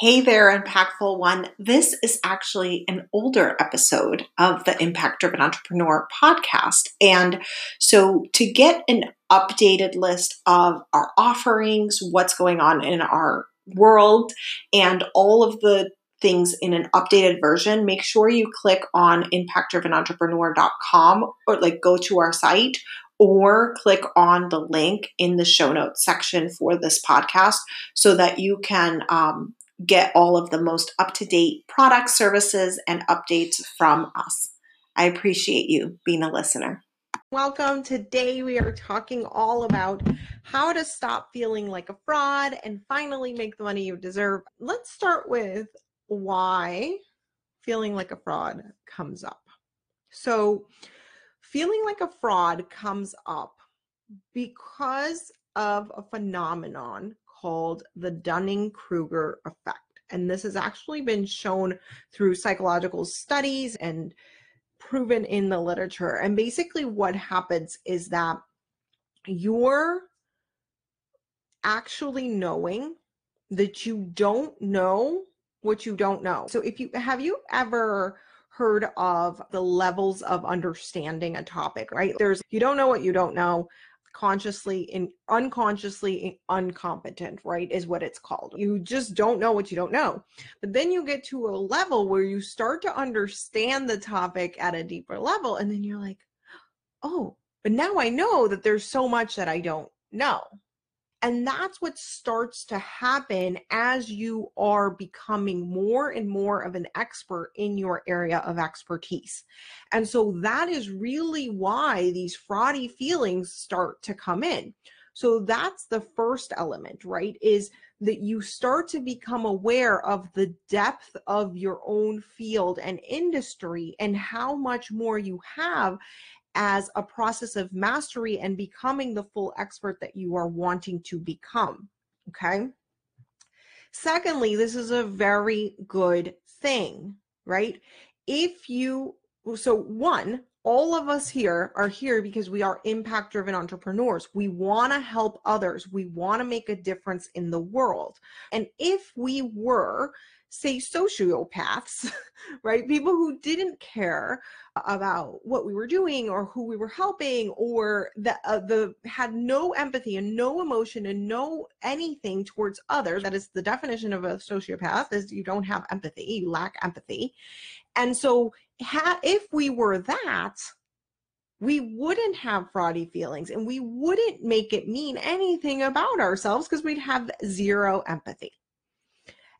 Hey there, Impactful One. This is actually an older episode of the Impact Driven Entrepreneur podcast. And so, to get an updated list of our offerings, what's going on in our world, and all of the things in an updated version, make sure you click on impactdrivenentrepreneur.com or like go to our site or click on the link in the show notes section for this podcast so that you can um, get all of the most up to date products, services, and updates from us. I appreciate you being a listener. Welcome. Today we are talking all about how to stop feeling like a fraud and finally make the money you deserve. Let's start with why feeling like a fraud comes up. So, feeling like a fraud comes up because of a phenomenon called the Dunning Kruger effect. And this has actually been shown through psychological studies and proven in the literature. And basically, what happens is that you're actually knowing that you don't know what you don't know. So, if you have you ever heard of the levels of understanding a topic, right? There's you don't know what you don't know consciously and unconsciously incompetent, right? Is what it's called. You just don't know what you don't know. But then you get to a level where you start to understand the topic at a deeper level, and then you're like, oh, but now I know that there's so much that I don't know. And that's what starts to happen as you are becoming more and more of an expert in your area of expertise. And so that is really why these fraudy feelings start to come in. So that's the first element, right? Is that you start to become aware of the depth of your own field and industry and how much more you have as a process of mastery and becoming the full expert that you are wanting to become. Okay. Secondly, this is a very good thing, right? If you, so one, all of us here are here because we are impact driven entrepreneurs. We want to help others. We want to make a difference in the world. And if we were say sociopaths, right? People who didn't care about what we were doing or who we were helping or that uh, the had no empathy and no emotion and no anything towards others. That is the definition of a sociopath is you don't have empathy, you lack empathy. And so ha- if we were that, we wouldn't have fraudy feelings and we wouldn't make it mean anything about ourselves because we'd have zero empathy.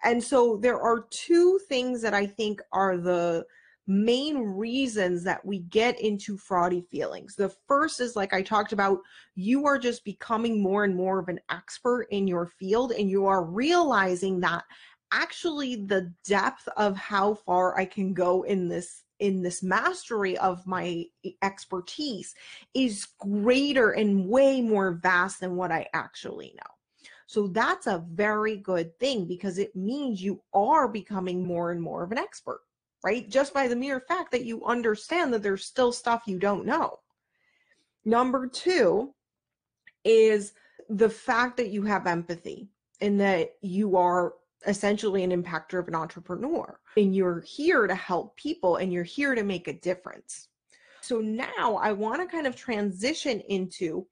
And so there are two things that I think are the main reasons that we get into fraudy feelings. The first is like I talked about, you are just becoming more and more of an expert in your field and you are realizing that actually the depth of how far I can go in this in this mastery of my expertise is greater and way more vast than what I actually know. So that's a very good thing because it means you are becoming more and more of an expert, right? Just by the mere fact that you understand that there's still stuff you don't know. Number two is the fact that you have empathy and that you are essentially an impactor of an entrepreneur and you're here to help people and you're here to make a difference. So now I want to kind of transition into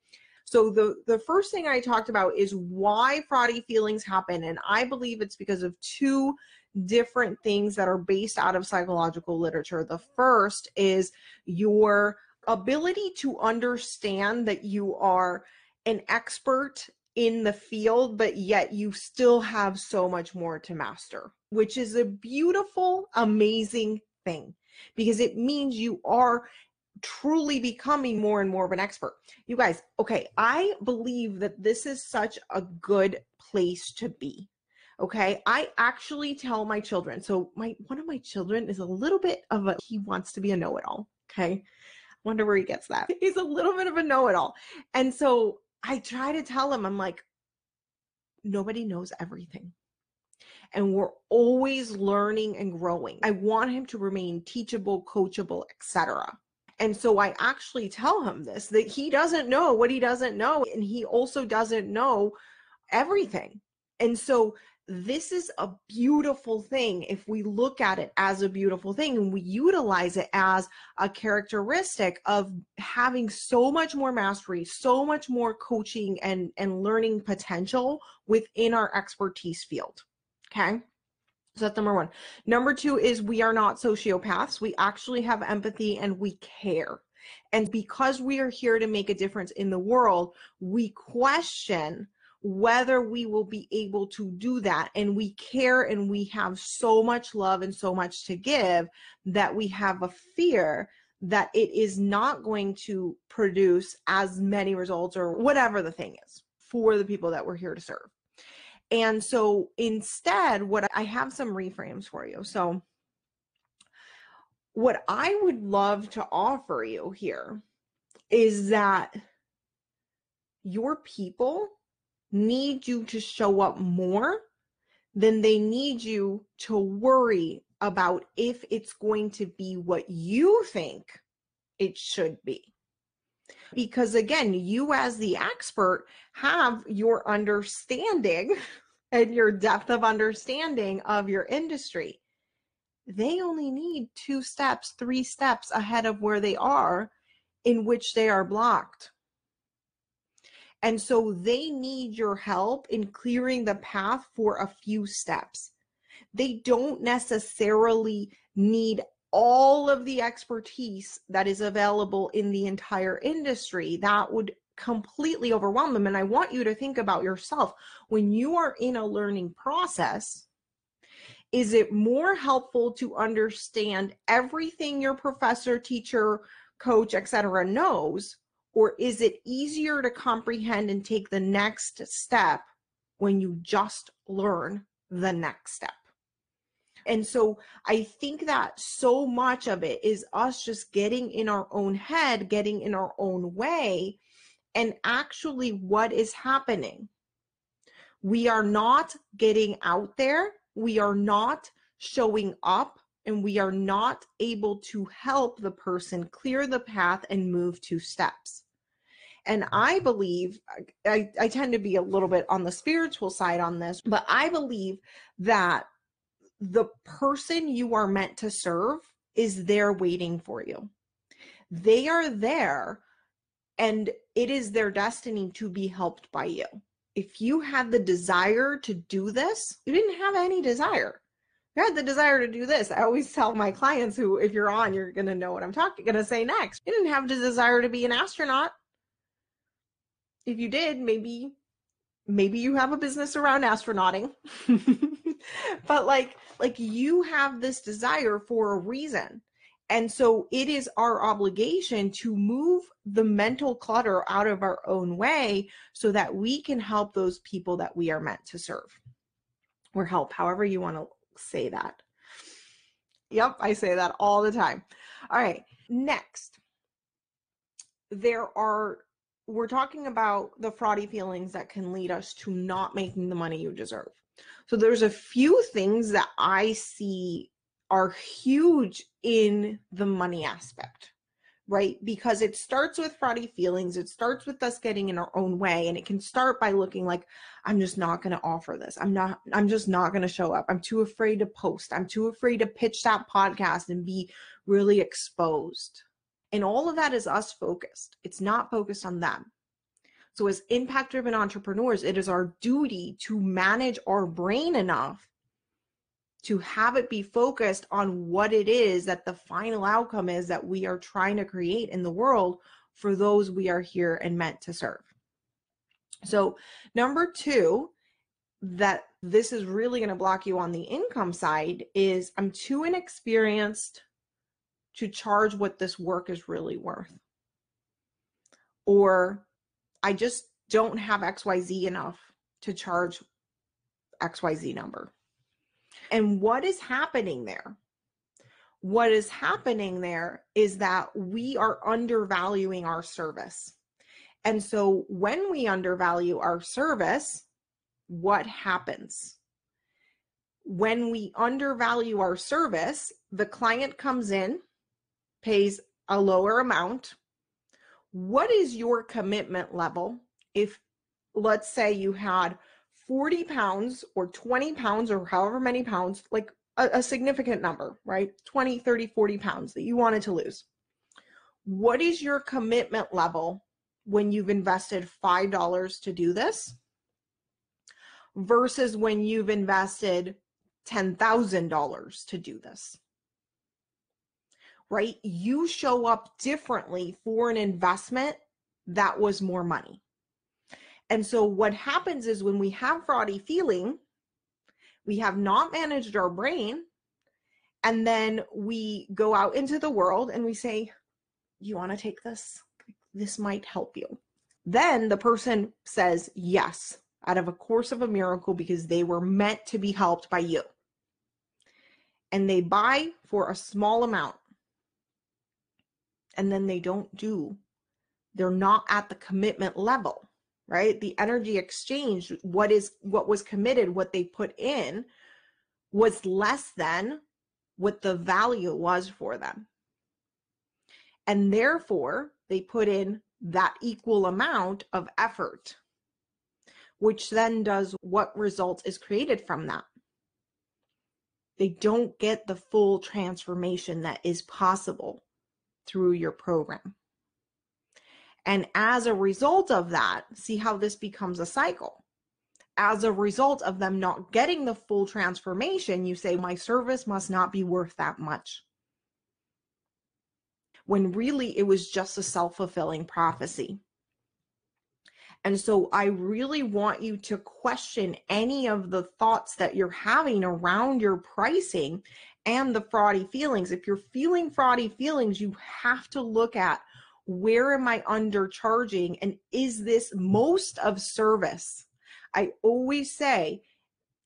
so the the first thing I talked about is why fraudy feelings happen and I believe it's because of two different things that are based out of psychological literature. The first is your ability to understand that you are an expert in the field, but yet you still have so much more to master, which is a beautiful, amazing thing because it means you are truly becoming more and more of an expert. You guys, okay, I believe that this is such a good place to be. Okay, I actually tell my children. So my one of my children is a little bit of a he wants to be a know-it-all. Okay. Wonder where he gets that. He's a little bit of a know-it-all. And so I try to tell him, I'm like, nobody knows everything and we're always learning and growing. I want him to remain teachable, coachable, etc. And so I actually tell him this that he doesn't know what he doesn't know. And he also doesn't know everything. And so this is a beautiful thing if we look at it as a beautiful thing and we utilize it as a characteristic of having so much more mastery, so much more coaching and, and learning potential within our expertise field. Okay. So that's number one. Number two is we are not sociopaths. We actually have empathy and we care. And because we are here to make a difference in the world, we question whether we will be able to do that. And we care and we have so much love and so much to give that we have a fear that it is not going to produce as many results or whatever the thing is for the people that we're here to serve. And so instead, what I have some reframes for you. So, what I would love to offer you here is that your people need you to show up more than they need you to worry about if it's going to be what you think it should be. Because again, you as the expert have your understanding and your depth of understanding of your industry. They only need two steps, three steps ahead of where they are in which they are blocked. And so they need your help in clearing the path for a few steps. They don't necessarily need all of the expertise that is available in the entire industry. That would completely overwhelm them. And I want you to think about yourself when you are in a learning process. Is it more helpful to understand everything your professor, teacher, coach, etc. knows? Or is it easier to comprehend and take the next step when you just learn the next step? And so I think that so much of it is us just getting in our own head, getting in our own way. And actually, what is happening? We are not getting out there. We are not showing up and we are not able to help the person clear the path and move two steps. And I believe, I, I tend to be a little bit on the spiritual side on this, but I believe that the person you are meant to serve is there waiting for you. They are there and it is their destiny to be helped by you. If you had the desire to do this, you didn't have any desire. You had the desire to do this. I always tell my clients who, if you're on, you're to know what I'm talking, to say next. You didn't have the desire to be an astronaut if you did, maybe maybe you have a business around astronauting. but like like you have this desire for a reason. And so it is our obligation to move the mental clutter out of our own way so that we can help those people that we are meant to serve or help, however you want to say that. Yep, I say that all the time. All right, next. There are we're talking about the fraudy feelings that can lead us to not making the money you deserve. So there's a few things that I see are huge in the money aspect, right? Because it starts with fraudy feelings. It starts with us getting in our own way. And it can start by looking like, I'm just not going to offer this. I'm not, I'm just not going to show up. I'm too afraid to post. I'm too afraid to pitch that podcast and be really exposed. And all of that is us focused. It's not focused on them. So, as impact driven entrepreneurs, it is our duty to manage our brain enough to have it be focused on what it is that the final outcome is that we are trying to create in the world for those we are here and meant to serve. So, number two, that this is really going to block you on the income side is I'm too inexperienced to charge what this work is really worth. Or I just don't have XYZ enough to charge XYZ number. And what is happening there? What is happening there is that we are undervaluing our service. And so when we undervalue our service, what happens? When we undervalue our service, the client comes in pays a lower amount. What is your commitment level if, let's say, you had 40 pounds or 20 pounds or however many pounds, like a, a significant number, right? 20, 30, 40 pounds that you wanted to lose. What is your commitment level when you've invested $5 to do this versus when you've invested $10,000 to do this? Right? You show up differently for an investment that was more money. And so what happens is when we have fraudy feeling, we have not managed our brain, and then we go out into the world and we say, You want to take this? This might help you. Then the person says yes out of a course of a miracle because they were meant to be helped by you. And they buy for a small amount. And then they don't do, they're not at the commitment level right? The energy exchange what is what was committed what they put in was less than what the value was for them. And therefore they put in that equal amount of effort which then does what result is created from that. They don't get the full transformation that is possible through your program and as a result of that, see how this becomes a cycle. As a result of them not getting the full transformation, you say, My service must not be worth that much. When really it was just a self fulfilling prophecy. And so I really want you to question any of the thoughts that you're having around your pricing and the fraudy feelings. If you're feeling fraudy feelings, you have to look at where am I undercharging? And is this most of service? I always say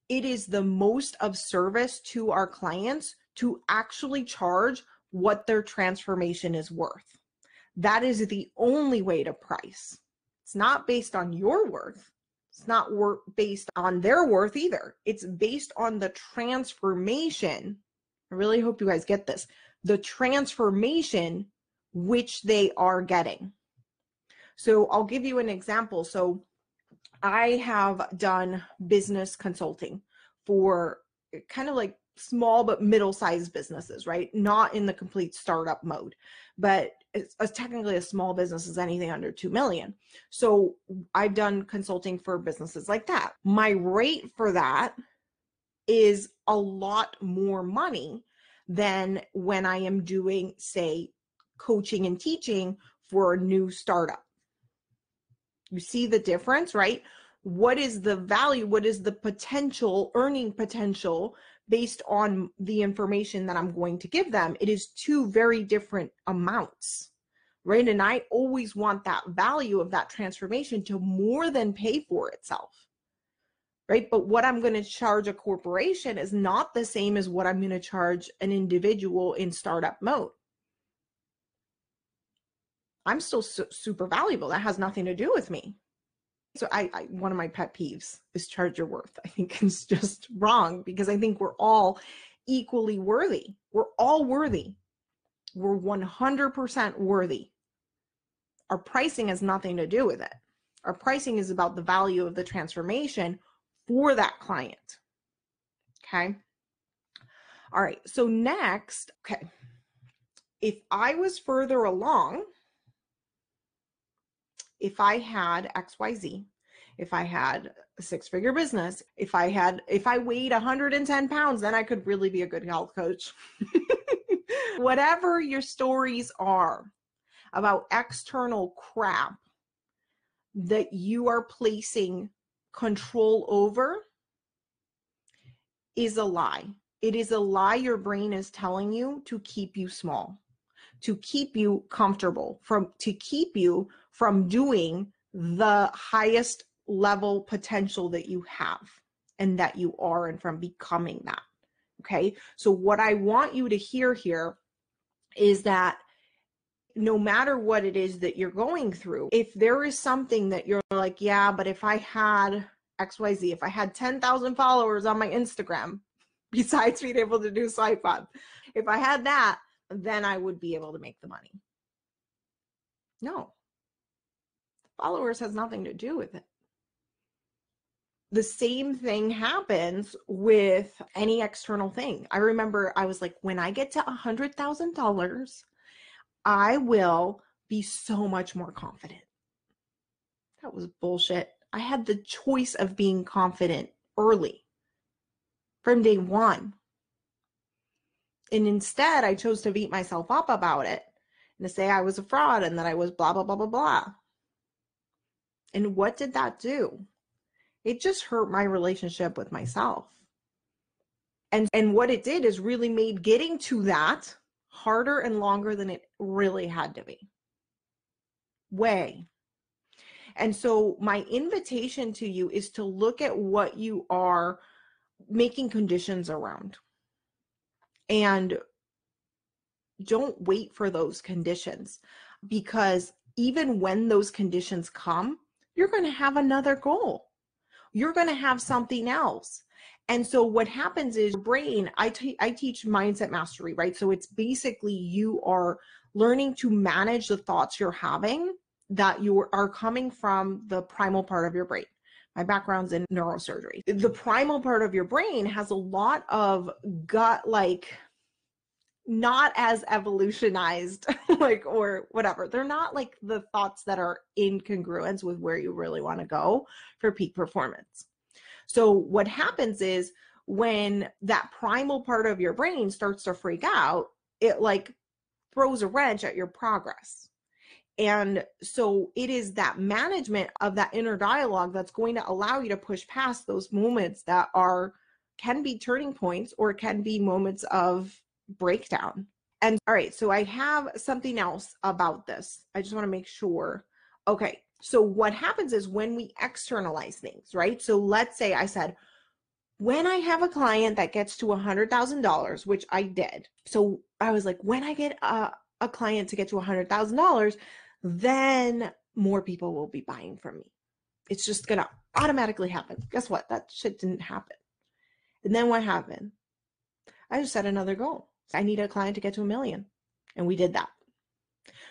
it is the most of service to our clients to actually charge what their transformation is worth. That is the only way to price. It's not based on your worth. It's not work based on their worth either. It's based on the transformation. I really hope you guys get this. The transformation which they are getting. So I'll give you an example. So I have done business consulting for kind of like small but middle-sized businesses, right? Not in the complete startup mode, but it's, it's technically a small business is anything under 2 million. So I've done consulting for businesses like that. My rate for that is a lot more money than when I am doing say coaching and teaching for a new startup. You see the difference, right? What is the value? What is the potential earning potential based on the information that I'm going to give them? It is two very different amounts, right? And I always want that value of that transformation to more than pay for itself right? But what I'm going to charge a corporation is not the same as what I'm going to charge an individual in startup mode. I'm still su- super valuable. That has nothing to do with me. So I, I, one of my pet peeves is charge your worth. I think it's just wrong because I think we're all equally worthy. We're all worthy. We're 100% worthy. Our pricing has nothing to do with it. Our pricing is about the value of the transformation for that client. Okay. All right. So next, okay. If I was further along, if I had XYZ, if I had a six figure business, if I had, if I weighed 110 pounds, then I could really be a good health coach. Whatever your stories are about external crap that you are placing control over is a lie. It is a lie your brain is telling you to keep you small, to keep you comfortable, from to keep you from doing the highest level potential that you have and that you are and from becoming that. Okay. So, what I want you to hear here is that no matter what it is that you're going through, if there is something that you're like, yeah, but if I had XYZ, if I had 10,000 followers on my Instagram, besides being able to do swipe up, if I had that, then I would be able to make the money. No, followers has nothing to do with it. the same thing happens with any external thing. I remember I was like, when I get to a hundred thousand dollars, I will be so much more confident. That was bullshit. I had the choice of being confident early from day one. And instead, I chose to beat myself up about it and to say I was a fraud and that I was blah, blah, blah, blah, blah. And what did that do? It just hurt my relationship with myself. And, and what it did is really made getting to that harder and longer than it really had to be. Way. And so, my invitation to you is to look at what you are making conditions around. And don't wait for those conditions because even when those conditions come, you're going to have another goal. You're going to have something else. And so what happens is brain, I, I teach mindset mastery, right? So it's basically you are learning to manage the thoughts you're having that you are coming from the primal part of your brain. My background's in neurosurgery. The primal part of your brain has a lot of gut like not as evolutionized like or whatever they're not like the thoughts that are in congruence with where you really want to go for peak performance so what happens is when that primal part of your brain starts to freak out it like throws a wrench at your progress and so it is that management of that inner dialogue that's going to allow you to push past those moments that are can be turning points or can be moments of breakdown. And all right, so I have something else about this. I just want to make sure. Okay, so what happens is when we externalize things, right? So let's say I said, when I have a client that gets to $100,000, which I did. So I was like, when I get a, a client to get to $100,000, then more people will be buying from me. It's just going to automatically happen. Guess what? That shit didn't happen. And then what happened? I just set another goal. I need a client to get to a million. And we did that.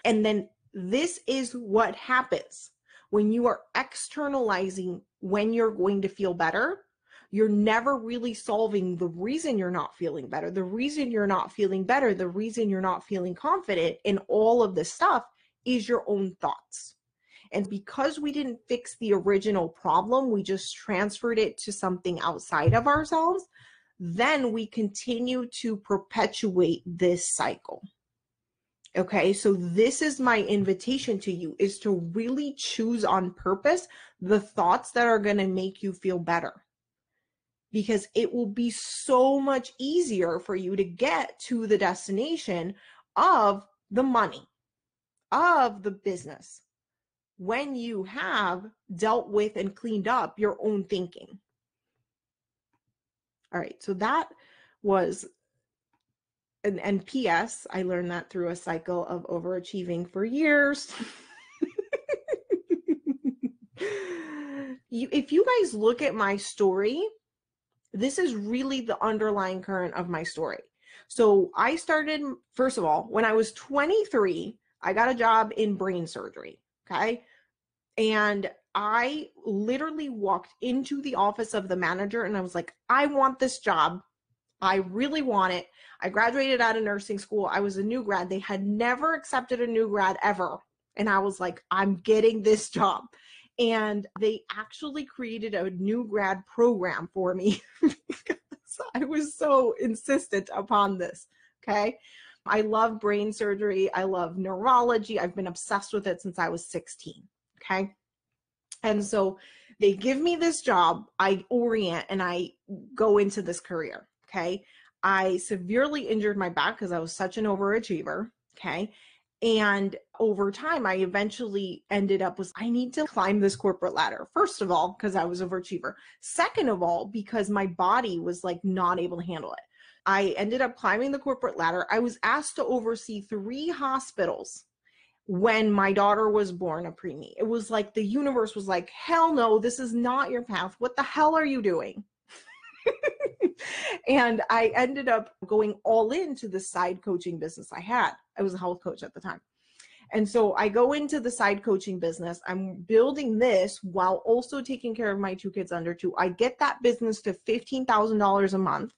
And then this is what happens when you are externalizing when you're going to feel better. You're never really solving the reason you're not feeling better, the reason you're not feeling better, the reason you're not feeling confident in all of this stuff is your own thoughts. And because we didn't fix the original problem, we just transferred it to something outside of ourselves, then we continue to perpetuate this cycle. Okay, so this is my invitation to you is to really choose on purpose the thoughts that are going to make you feel better. Because it will be so much easier for you to get to the destination of the money of the business when you have dealt with and cleaned up your own thinking. All right, so that was an PS, I learned that through a cycle of overachieving for years. you, if you guys look at my story, this is really the underlying current of my story. So I started, first of all, when I was 23, I got a job in brain surgery. Okay. And I literally walked into the office of the manager and I was like, I want this job. I really want it. I graduated out of nursing school. I was a new grad. They had never accepted a new grad ever. And I was like, I'm getting this job. And they actually created a new grad program for me because I was so insistent upon this. Okay. I love brain surgery. I love neurology. I've been obsessed with it since I was 16. Okay. And so they give me this job. I orient and I go into this career. Okay. I severely injured my back because I was such an overachiever. Okay. And over time, I eventually ended up with I need to climb this corporate ladder. First of all, because I was overachiever. Second of all, because my body was like not able to handle it. I ended up climbing the corporate ladder. I was asked to oversee three hospitals when my daughter was born a preemie. It was like the universe was like, hell no, this is not your path. What the hell are you doing? and I ended up going all into the side coaching business I had. I was a health coach at the time. And so I go into the side coaching business. I'm building this while also taking care of my two kids under two. I get that business to $15,000 a month.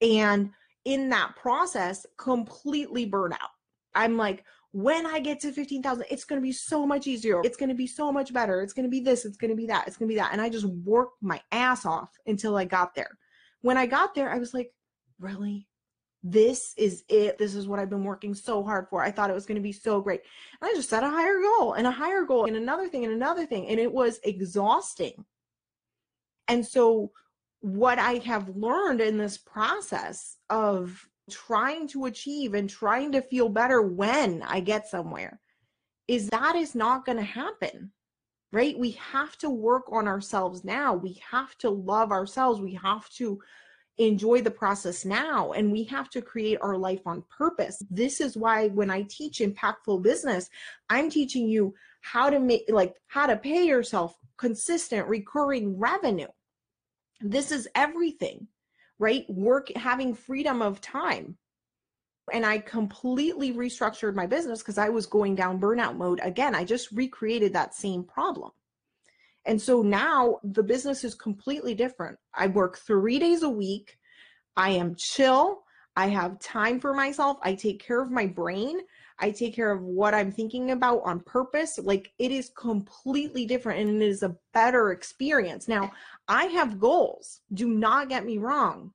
And in that process, completely burn out. I'm like, when I get to 15,000, it's going to be so much easier. It's going to be so much better. It's going to be this. It's going to be that. It's going to be that. And I just worked my ass off until I got there. When I got there, I was like, really? this is it. This is what I've been working so hard for. I thought it was going to be so great. And I just set a higher goal and a higher goal and another thing and another thing. And it was exhausting. And so, what I have learned in this process of trying to achieve and trying to feel better when I get somewhere is that is not going to happen. Right? We have to work on ourselves now. We have to love ourselves. We have to enjoy the process now and we have to create our life on purpose. This is why when I teach impactful business, I'm teaching you how to make like how to pay yourself consistent recurring revenue. This is everything, right? Work having freedom of time. And I completely restructured my business because I was going down burnout mode again. I just recreated that same problem. And so now the business is completely different. I work three days a week. I am chill. I have time for myself. I take care of my brain. I take care of what I'm thinking about on purpose. Like it is completely different and it is a better experience. Now, I have goals. Do not get me wrong.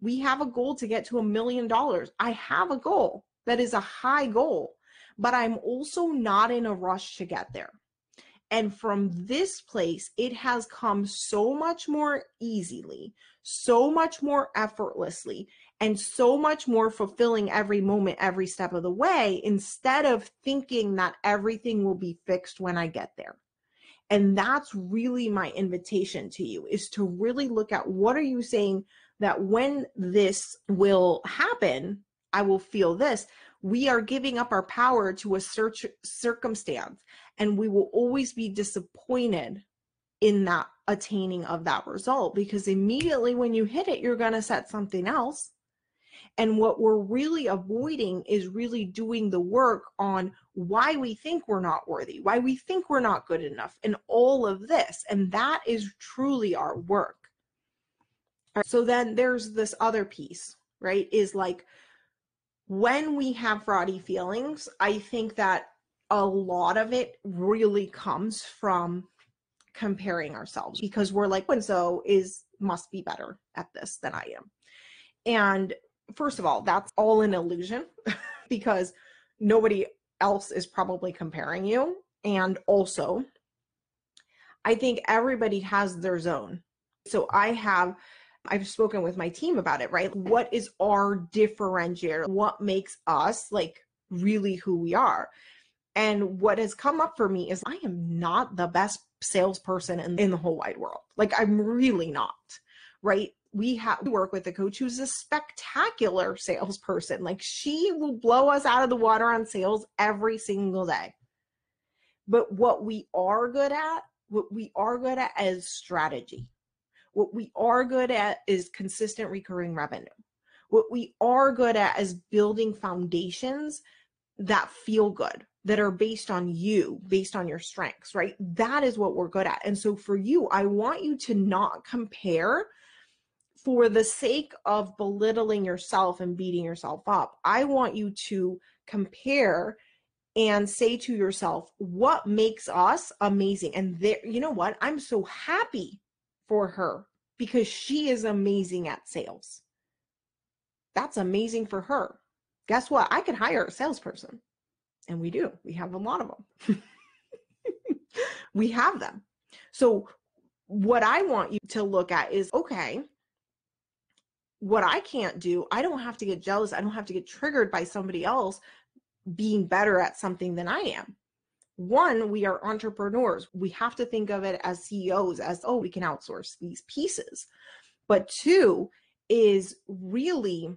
We have a goal to get to a million dollars. I have a goal that is a high goal, but I'm also not in a rush to get there. And from this place, it has come so much more easily, so much more effortlessly, and so much more fulfilling every moment, every step of the way, instead of thinking that everything will be fixed when I get there. And that's really my invitation to you is to really look at what are you saying that when this will happen, I will feel this we are giving up our power to a search circumstance and we will always be disappointed in that attaining of that result because immediately when you hit it you're going to set something else and what we're really avoiding is really doing the work on why we think we're not worthy, why we think we're not good enough, and all of this. And that is truly our work. So then there's this other piece, right? Is like when we have fraudy feelings, I think that a lot of it really comes from comparing ourselves because we're like, and so is must be better at this than I am. And first of all, that's all an illusion because nobody else is probably comparing you. And also, I think everybody has their zone. So I have I've spoken with my team about it, right? What is our differentiator? What makes us like really who we are? And what has come up for me is I am not the best salesperson in, in the whole wide world. Like I'm really not, right? We have we work with a coach who's a spectacular salesperson. Like she will blow us out of the water on sales every single day. But what we are good at, what we are good at is strategy what we are good at is consistent recurring revenue. What we are good at is building foundations that feel good, that are based on you, based on your strengths, right? That is what we're good at. And so for you, I want you to not compare for the sake of belittling yourself and beating yourself up. I want you to compare and say to yourself, what makes us amazing? And there, you know what? I'm so happy for her because she is amazing at sales. That's amazing for her. Guess what? I could hire a salesperson. And we do. We have a lot of them. we have them. So, what I want you to look at is okay, what I can't do, I don't have to get jealous. I don't have to get triggered by somebody else being better at something than I am one, we are entrepreneurs. We have to think of it as CEOs as, oh, we can outsource these pieces. But two is really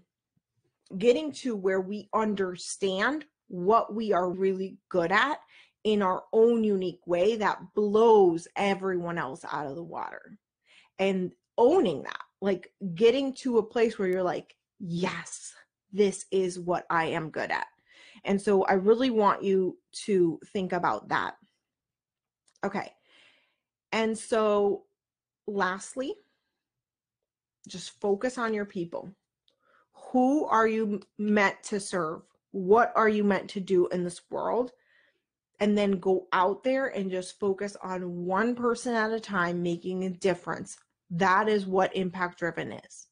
getting to where we understand what we are really good at in our own unique way that blows everyone else out of the water and owning that, like getting to a place where you're like, yes, this is what I am good at And so I really want you to think about that. Okay. And so, lastly, just focus on your people. Who are you meant to serve? What are you meant to do in this world? And then go out there and just focus on one person at a time making a difference. That is what impact driven is.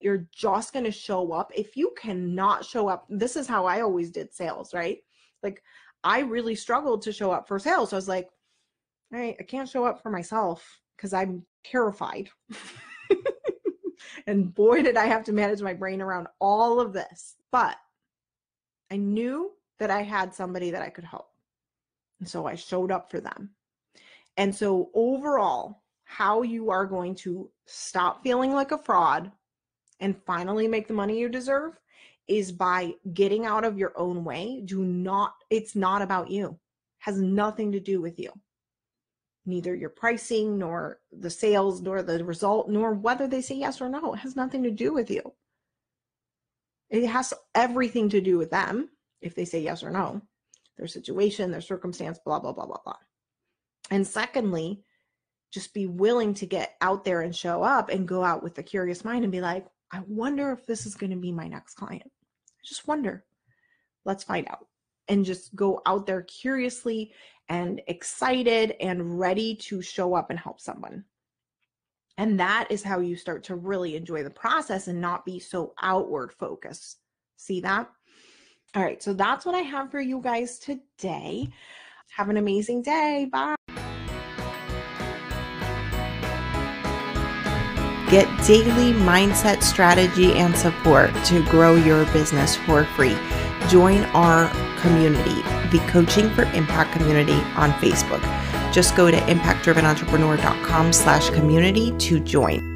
You're just going to show up. If you cannot show up, this is how I always did sales, right? Like I really struggled to show up for sales. So I was like, all right, I can't show up for myself because I'm terrified. and boy, did I have to manage my brain around all of this. But I knew that I had somebody that I could help. And so I showed up for them. And so, overall, how you are going to stop feeling like a fraud and finally make the money you deserve is by getting out of your own way. Do not, it's not about you, has nothing to do with you. Neither your pricing nor the sales nor the result nor whether they say yes or no. It has nothing to do with you. It has everything to do with them if they say yes or no. Their situation their circumstance blah blah blah blah blah. And secondly just be willing to get out there and show up and go out with a curious mind and be like i wonder if this is going to be my next client i just wonder let's find out and just go out there curiously and excited and ready to show up and help someone. And that is how you start to really enjoy the process and not be so outward focused. See that? All right, so that's what I have for you guys today. Have an amazing day. Bye. Get daily mindset strategy and support to grow your business for free. Join our community, the Coaching for Impact community on Facebook. Just go to impactdrivenentrepreneur.com slash community to join.